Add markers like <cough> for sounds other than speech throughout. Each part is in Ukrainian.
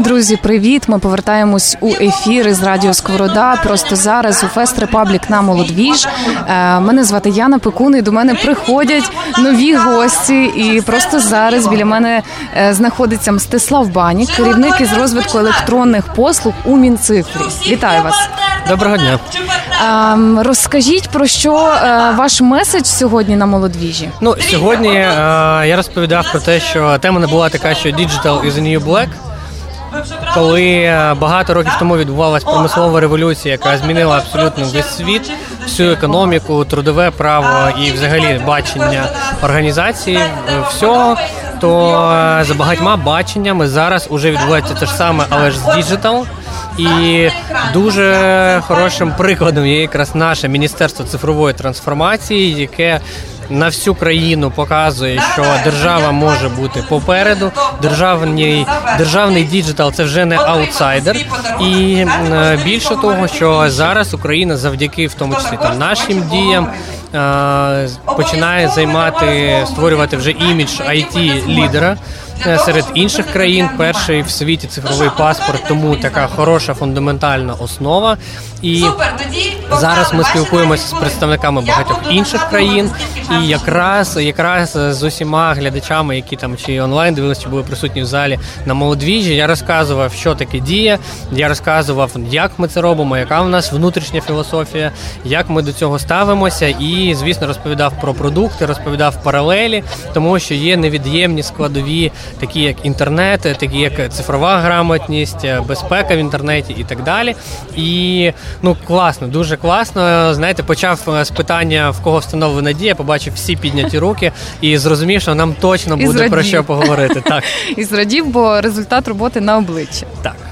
Друзі, привіт! Ми повертаємось у ефір із Радіо Сковорода. Просто зараз у Фест Репаблік на Молодвіж. Е, мене звати Яна Пекун, і до мене приходять нові гості. І просто зараз біля мене е, знаходиться Мстислав Банік, керівник із розвитку електронних послуг у Мінцифрі. Вітаю вас! Доброго дня. Ем, розкажіть про що е, ваш меседж сьогодні на молодвіжі? Ну сьогодні я розповідав про те, що тема не була така, що Digital is the new black. Коли е, багато років тому відбувалася промислова революція, яка змінила абсолютно весь світ, всю економіку, трудове право і взагалі бачення організації е, всього, то е, за багатьма баченнями зараз уже відбувається те ж саме, але ж з digital. І дуже хорошим прикладом є якраз наше міністерство цифрової трансформації, яке на всю країну показує, що держава може бути попереду. Державний державний digital це вже не аутсайдер. І більше того, що зараз Україна завдяки в тому числі там нашим діям. Починає займати створювати вже імідж IT лідера Е, серед інших країн. Перший в світі цифровий паспорт, тому така хороша фундаментальна основа. І зараз ми спілкуємося з представниками багатьох інших країн, і якраз якраз з усіма глядачами, які там чи онлайн дивилися, чи були присутні в залі на молодвіжі. Я розказував, що таке діє. Я розказував, як ми це робимо, яка в нас внутрішня філософія, як ми до цього ставимося, і звісно розповідав про продукти, розповідав паралелі, тому що є невід'ємні складові такі як інтернет, такі як цифрова грамотність, безпека в інтернеті і так далі. І ну класно, дуже класно. Знаєте, почав з питання в кого встановлена дія, побачив всі підняті руки і зрозумів, що нам точно буде про що поговорити. Так <laughs> і зрадів, бо результат роботи на обличчя. Так.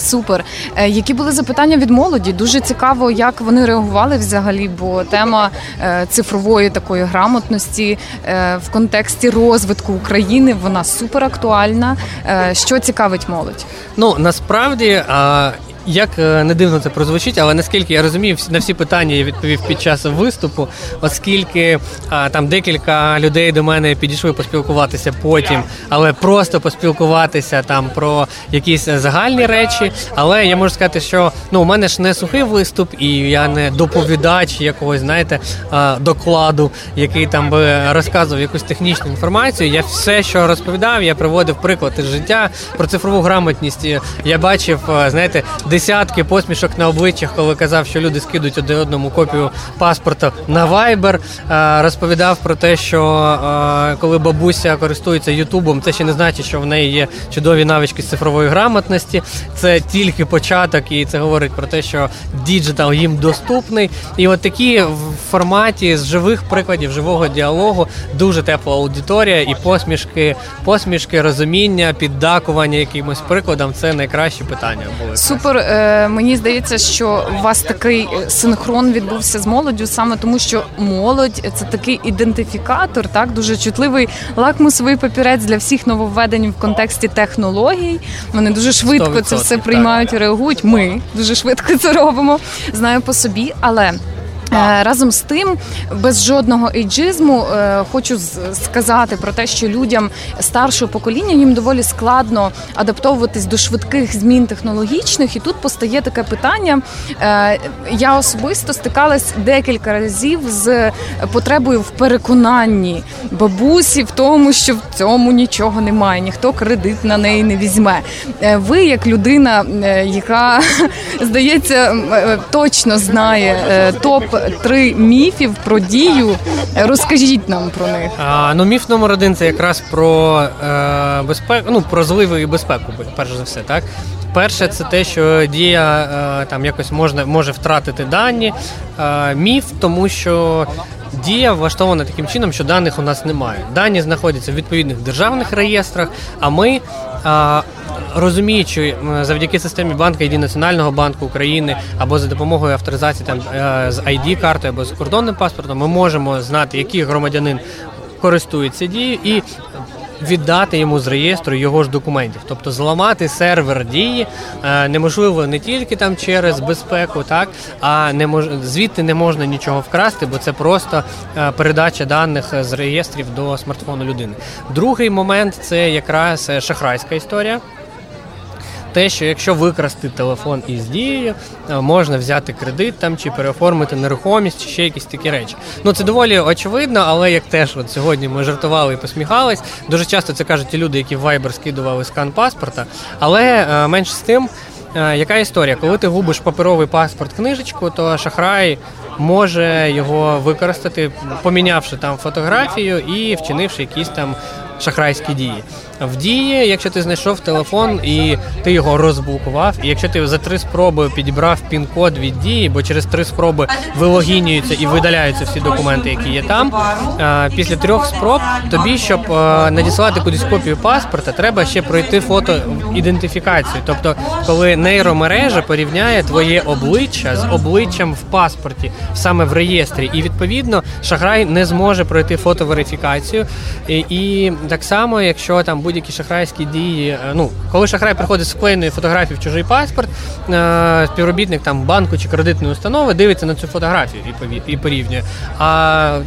Супер. Е, які були запитання від молоді? Дуже цікаво, як вони реагували взагалі, бо тема е, цифрової такої грамотності е, в контексті розвитку України вона супер актуальна. Що цікавить молодь? Ну насправді як е, не дивно це прозвучить, але наскільки я розумію, на всі питання я відповів під час виступу, оскільки а, там декілька людей до мене підійшли поспілкуватися потім, але просто поспілкуватися там про якісь загальні речі. Але я можу сказати, що ну у мене ж не сухий виступ, і я не доповідач якогось, знаєте, докладу, який там би розказував якусь технічну інформацію. Я все, що розповідав, я приводив приклад із життя про цифрову грамотність. Я бачив, знаєте, десятки посмішок на обличчях, коли казав, що люди скидуть один одному копію паспорта на Viber. Е, розповідав про те, що е, коли бабуся користується Ютубом, це ще не значить, що в неї є чудові навички з цифрової грамотності. Це тільки початок, і це говорить про те, що digital їм доступний. І от такі в форматі з живих прикладів, живого діалогу, дуже тепла аудиторія і посмішки, посмішки, розуміння, піддакування якимось прикладам це найкращі питання були. Супер Е, мені здається, що у вас такий синхрон відбувся з молоддю, саме тому, що молодь це такий ідентифікатор, так дуже чутливий лакмусовий папірець для всіх нововведень в контексті технологій. Вони дуже швидко це все приймають, реагують. Ми дуже швидко це робимо. Знаю по собі, але. Е, разом з тим, без жодного ейджизму, е, хочу сказати про те, що людям старшого покоління їм доволі складно адаптовуватись до швидких змін технологічних, і тут постає таке питання. Е, я особисто стикалась декілька разів з потребою в переконанні бабусі в тому, що в цьому нічого немає, ніхто кредит на неї не візьме. Ви, як людина, яка <laughs> здається, точно знає топ три міфів про дію. Розкажіть нам про них. А, Ну, міф номер один це якраз про е, безпеку, ну про зливу і безпеку, перш за все, так. Перше, це те, що дія е, там якось можна може втратити дані. Е, міф, тому що дія влаштована таким чином, що даних у нас немає. Дані знаходяться в відповідних державних реєстрах, а ми розуміючи завдяки системі банка ID Національного банку України або за допомогою авторизації там е, з id картою або з кордонним паспортом, ми можемо знати, який громадянин користується дією і. Віддати йому з реєстру його ж документів, тобто зламати сервер дії е, неможливо не тільки там через безпеку, так а не мож... звідти не можна нічого вкрасти, бо це просто е, передача даних з реєстрів до смартфону людини. Другий момент це якраз шахрайська історія те, що якщо викрасти телефон із дією, е, можна взяти кредит там чи переоформити нерухомість, чи ще якісь такі речі. Ну це доволі очевидно, але як теж от сьогодні ми жартували і посміхались. Дуже часто це кажуть ті люди, які в Viber скидували скан паспорта. Але е, менш з тим, е, яка історія? Коли ти губиш паперовий паспорт книжечку, то шахрай може його використати, помінявши там фотографію і вчинивши якісь там шахрайські дії. В дії, якщо ти знайшов телефон і ти його розблокував, і якщо ти за три спроби підібрав пін-код від дії, бо через три спроби вилогінюються і видаляються всі документи, які є там. Після трьох спроб тобі, щоб надіслати кудись копію паспорта, треба ще пройти фото ідентифікацію. Тобто, коли нейромережа порівняє твоє обличчя з обличчям в паспорті, саме в реєстрі, і відповідно шахрай не зможе пройти фотоверифікацію. І, так само, якщо там будь-які шахрайські дії. Е, ну, коли шахрай приходить з вклеєної фотографії в чужий паспорт, е, співробітник там банку чи кредитної установи дивиться на цю фотографію і порівнює. А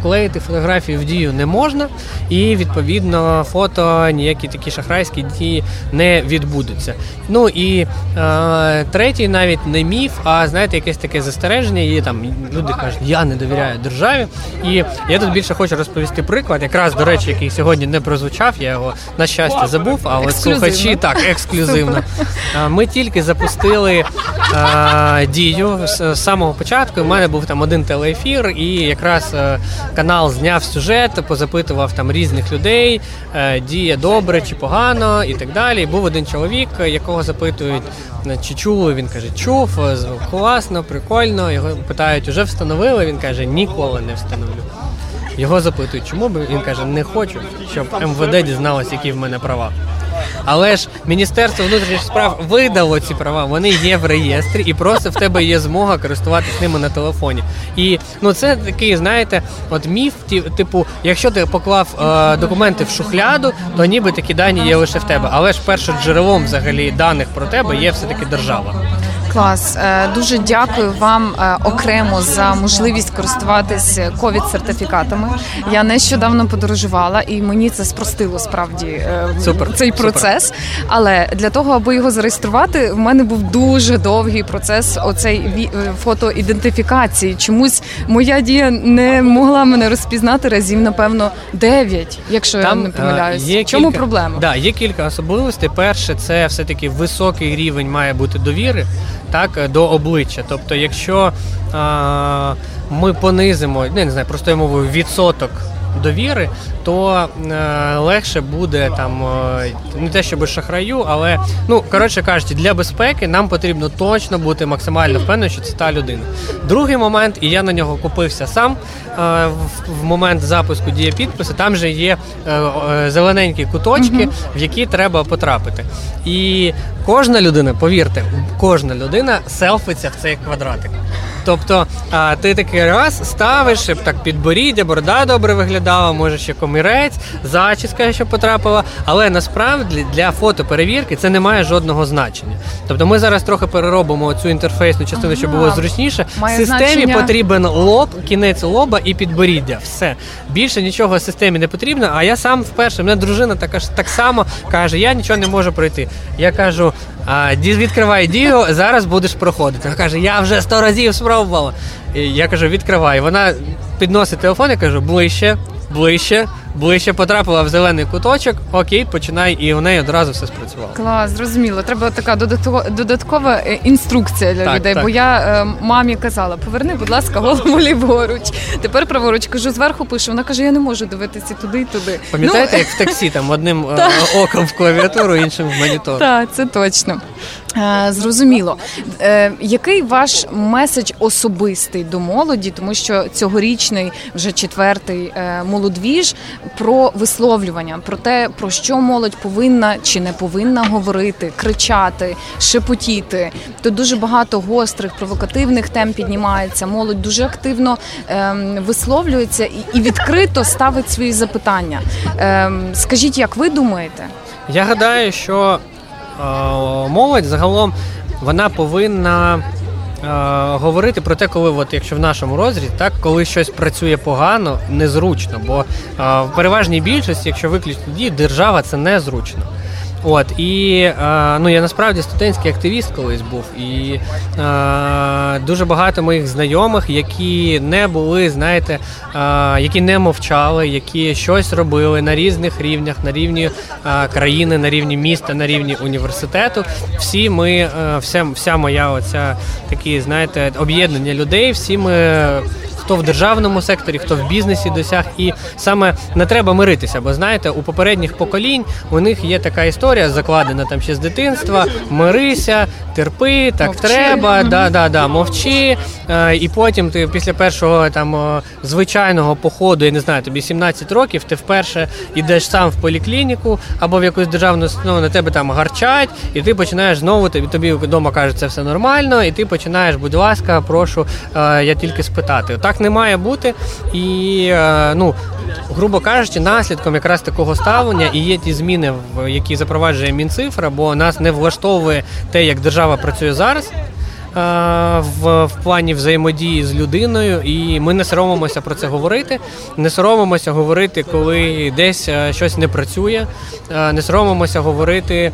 вклеїти фотографію в дію не можна, і відповідно фото ніякі такі шахрайські дії не відбудуться. Ну і е, третій, навіть не міф, а знаєте, якесь таке застереження. Є там люди кажуть, я не довіряю державі. І я тут більше хочу розповісти приклад, якраз до речі, який сьогодні не прозвучав. Я його на щастя забув, але слухачі так ексклюзивно. Ми тільки запустили е, дію з самого початку. У мене був там один телеефір, і якраз е, канал зняв сюжет, позапитував там різних людей, е, діє добре чи погано, і так далі. І Був один чоловік, якого запитують, чи чули. Він каже, чув, е, класно, прикольно. Його питають, уже встановили. Він каже, ніколи не встановлю. Його запитують, чому б він каже, не хочу, щоб МВД дізналось, які в мене права. Але ж Міністерство внутрішніх справ видало ці права, вони є в реєстрі, і просто в тебе є змога користуватися ними на телефоні. І ну це такий, знаєте, от міф, типу, якщо ти поклав е, документи в шухляду, то ніби такі дані є лише в тебе. Але ж першим джерелом взагалі даних про тебе є все таки держава. Клас, е, дуже дякую вам е, окремо за можливість користуватися ковід сертифікатами. Я нещодавно подорожувала, і мені це спростило справді е, Супер. цей процес. Супер. Але для того, аби його зареєструвати, в мене був дуже довгий процес оцей фотоідентифікації. Чомусь моя дія не могла мене розпізнати разів, напевно, дев'ять, якщо Там, я не помиляюсь. Є Чому кілька, проблема? Да, є кілька особливостей. Перше, це все таки високий рівень має бути довіри так до обличчя. Тобто, якщо ми понизимо, не, не знаю, простою мовою відсоток довіри, то е, легше буде там е, не те, щоб шахраю, але ну коротше кажучи, для безпеки нам потрібно точно бути максимально впевненим, що це та людина. Другий момент, і я на нього купився сам е, в, в момент запуску дія підпису, там же є е, е, зелененькі куточки, в які треба потрапити. І кожна людина, повірте, кожна людина селфиться в цей квадратик. Тобто а, ти такий раз ставиш, щоб так підборіддя, борода добре виглядала, може ще комірець, зачіска, що потрапила. Але насправді для фотоперевірки це не має жодного значення. Тобто ми зараз трохи переробимо цю інтерфейсну частину, ага. щоб було зручніше. Має системі значення... потрібен лоб, кінець лоба і підборіддя. Все більше нічого системі не потрібно. А я сам вперше, мене дружина така ж так само каже: я нічого не можу пройти. Я кажу. А, відкривай дію, зараз будеш проходити. Вона каже, я вже сто разів спробувала. І Я кажу, відкривай. Вона підносить телефон, я кажу, ближче, ближче ближче потрапила в зелений куточок, окей, починай, і у неї одразу все спрацювало. Клас, зрозуміло. Треба така додаткова, додаткова е, інструкція для так, людей. Так. Бо я е, мамі казала: поверни, будь ласка, голову ліворуч. Тепер праворуч кажу, зверху пишу. Вона каже: я не можу дивитися туди і туди. Пам'ятаєте, ну... <laughs> як в таксі там одним е, оком в клавіатуру, іншим в монітор? Так, це точно. Зрозуміло, е, який ваш меседж особистий до молоді, тому що цьогорічний вже четвертий е, молодвіж про висловлювання, про те, про що молодь повинна чи не повинна говорити, кричати, шепотіти. Тут дуже багато гострих провокативних тем піднімається. Молодь дуже активно ем, висловлюється і відкрито ставить свої запитання. Ем, скажіть, як ви думаєте? Я гадаю, що молодь загалом вона повинна Е, говорити про те, коли, от, якщо в нашому розрізі, так, коли щось працює погано, незручно. Бо е, в переважній більшості, якщо виключно дії, держава це незручно. От і е, ну я насправді студентський активіст колись був, і е, дуже багато моїх знайомих, які не були, знаєте, е, які не мовчали, які щось робили на різних рівнях, на рівні е, країни, на рівні міста, на рівні університету. Всі ми, е, вся, вся моя оця такі, знаєте, об'єднання людей, всі ми хто в державному секторі, хто в бізнесі досяг. І саме не треба миритися, бо знаєте, у попередніх поколінь у них є така історія, закладена там ще з дитинства: мирися, терпи, так мовчи. треба, да, да, да, мовчи. Е, і потім ти після першого там звичайного походу, я не знаю, тобі 17 років, ти вперше йдеш сам в поліклініку або в якусь державну установу, на тебе там гарчать, і ти починаєш знову тобі тобі вдома кажуть, це все нормально, і ти починаєш, будь ласка, прошу, е, я тільки спитати. Так не має бути. І, е, ну, грубо кажучи, наслідком якраз такого ставлення і є ті зміни, які запроваджує Мінцифра, бо нас не влаштовує те, як держава працює зараз. Е, в в плані взаємодії з людиною, і ми не соромимося про це говорити. Не соромимося говорити, коли десь е, щось не працює, не соромимося говорити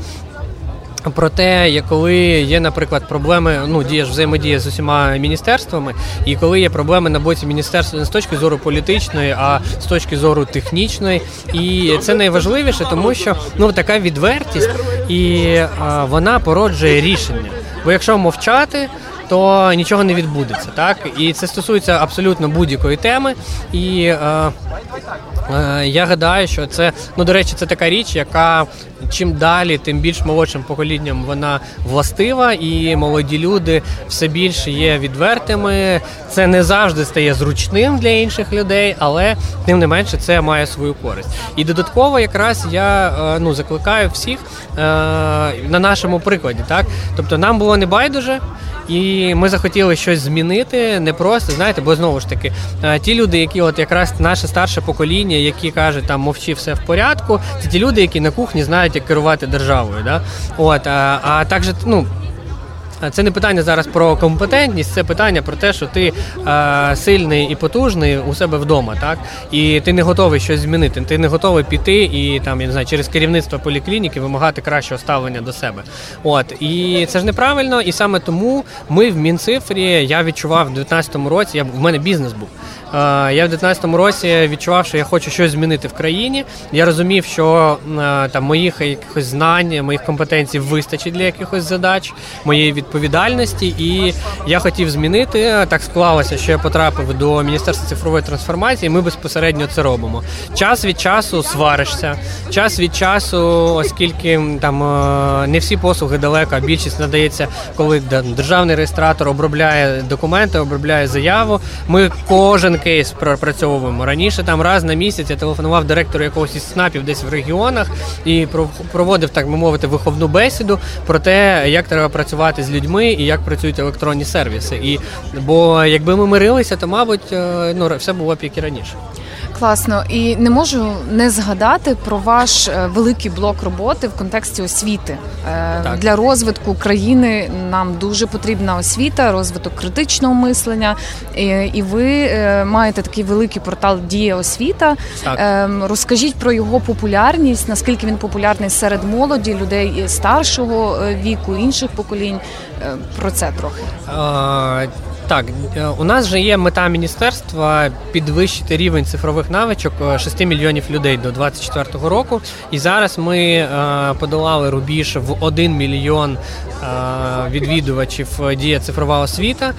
про те, коли є, наприклад, проблеми, ну дієш взаємодія з усіма міністерствами, і коли є проблеми на боці міністерства не з точки зору політичної, а з точки зору технічної, і це найважливіше, тому що ну така відвертість і а, вона породжує рішення. Бо якщо мовчати, то нічого не відбудеться, так і це стосується абсолютно будь-якої теми. І е, я гадаю, що це ну до речі, це така річ, яка чим далі, тим більш молодшим поколінням вона властива, і молоді люди все більше є відвертими. Це не завжди стає зручним для інших людей, але тим не менше це має свою користь. І додатково, якраз я е, ну закликаю всіх е, на нашому прикладі, так тобто нам було не байдуже. І ми захотіли щось змінити, не просто знаєте, бо знову ж таки, е, ті люди, які, от якраз наше старше покоління, які кажуть, там мовчи, все в порядку, це ті люди, які на кухні знають, як керувати державою. Да? От, А а також, ну. Це не питання зараз про компетентність, це питання про те, що ти е, сильний і потужний у себе вдома, так і ти не готовий щось змінити. Ти не готовий піти і там я не знаю через керівництво поліклініки вимагати кращого ставлення до себе. От і це ж неправильно, і саме тому ми в мінцифрі я відчував в 19-му році. Я в мене бізнес був. Я в 19-му році відчував, що я хочу щось змінити в країні. Я розумів, що там моїх якихось знань, моїх компетенцій вистачить для якихось задач, моєї відповідальності, і я хотів змінити. Так склалося, що я потрапив до міністерства цифрової трансформації. Ми безпосередньо це робимо. Час від часу сваришся, час від часу, оскільки там не всі послуги далеко, а більшість надається, коли державний реєстратор обробляє документи, обробляє заяву. Ми кожен кейс пропрацьовуємо. Раніше там раз на місяць я телефонував директору якогось із СНАПів десь в регіонах і проводив, так би мовити, виховну бесіду про те, як треба працювати з людьми і як працюють електронні сервіси. І бо якби ми мирилися, то мабуть е, ну все було б як і раніше. Класно, і не можу не згадати про ваш е, великий блок роботи в контексті освіти е, так. для розвитку країни. Нам дуже потрібна освіта, розвиток критичного мислення. І ви е, маєте такий великий портал Дія освіта. Так. Ем, розкажіть про його популярність, наскільки він популярний серед молоді, людей старшого віку, інших поколінь. Про це трохи. Так, е, у нас же є мета міністерства підвищити рівень цифрових навичок 6 е, мільйонів людей до 2024 року. І зараз ми е, подолали рубіж в 1 мільйон відвідувачів дія цифрова освіта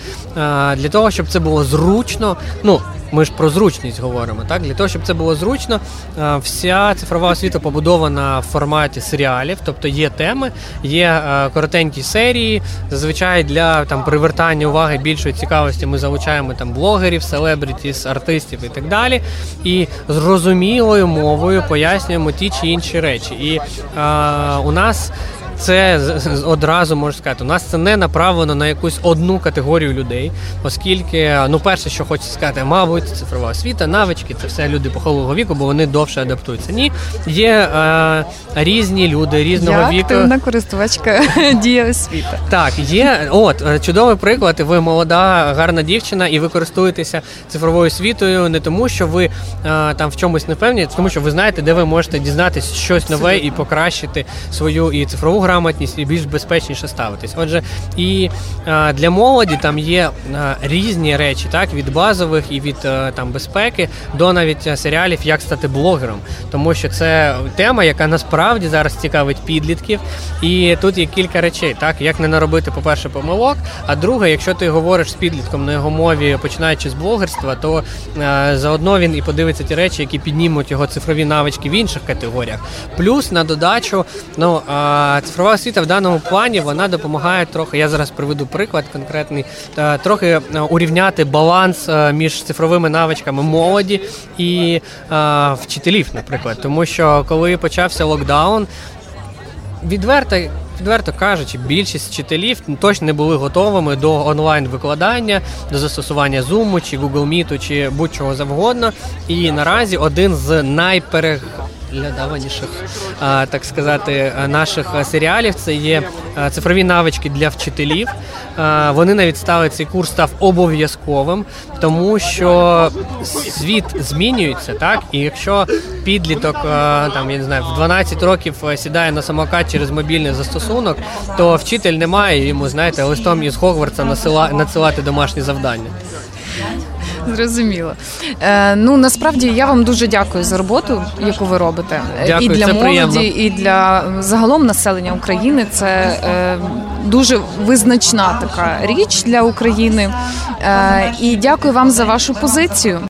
для того, щоб це було зручно. Ну ми ж про зручність говоримо. Так для того, щоб це було зручно, е, вся цифрова освіта побудована в форматі серіалів, тобто є теми, є е, коротенькі серії. Зазвичай для там привертання уваги більшої цікавості ми залучаємо там блогерів, селебрітіс, артистів і так далі. І зрозумілою мовою пояснюємо ті чи інші речі. І е, у нас це одразу можу сказати. У нас це не направлено на якусь одну категорію людей, оскільки, ну, перше, що хочу сказати, мабуть, цифрова освіта, навички це все люди похилого віку, бо вони довше адаптуються. Ні, є е, різні люди різного Я віку. активна користувачка <laughs> дія освіти. Так, є от е, чудовий приклад. Ви молода, гарна дівчина, і ви користуєтеся цифровою освітою не тому, що ви е, там в чомусь не впевнені, а тому що ви знаєте, де ви можете дізнатися щось нове і покращити свою і цифрову грамотність, і більш безпечніше ставитись. Отже, і е, для молоді там є е, різні речі, так від базових і від е, там безпеки до навіть серіалів, як стати блогером, тому що це тема, яка насправді зараз цікавить підлітків, і тут є кілька речей, так як не наробити, по перше, помилок. А друге, якщо ти говориш з підлітком на його мові, починаючи з блогерства, то заодно він і подивиться ті речі, які піднімуть його цифрові навички в інших категоріях. Плюс на додачу, ну е, цифрова освіта в даному плані вона допомагає трохи. Я зараз приведу приклад конкретний, трохи е, урівняти баланс е, між цифровими навичками молоді і е, вчителів, наприклад, тому що коли почався локдаун, відверто. Відверто кажучи, більшість вчителів точно не були готовими до онлайн викладання, до застосування Zoom, чи Google Meet, чи будь-чого завгодно. І наразі один з найпереглядаваніших, а, так сказати, наших серіалів це є цифрові навички для вчителів. Вони навіть стали цей курс став обов'язковим, тому що світ змінюється, так і якщо підліток там я не знаю в 12 років сідає на самокат через мобільний застосунок, то вчитель не має йому, знаєте, листом із Хогвартса насила надсилати домашні завдання. <laughs> Зрозуміло. Е, ну насправді я вам дуже дякую за роботу, яку ви робите. Дякую, і для це молоді, приємно. і для загалом населення України. Це е, дуже визначна така річ для України. Е, і дякую вам за вашу позицію.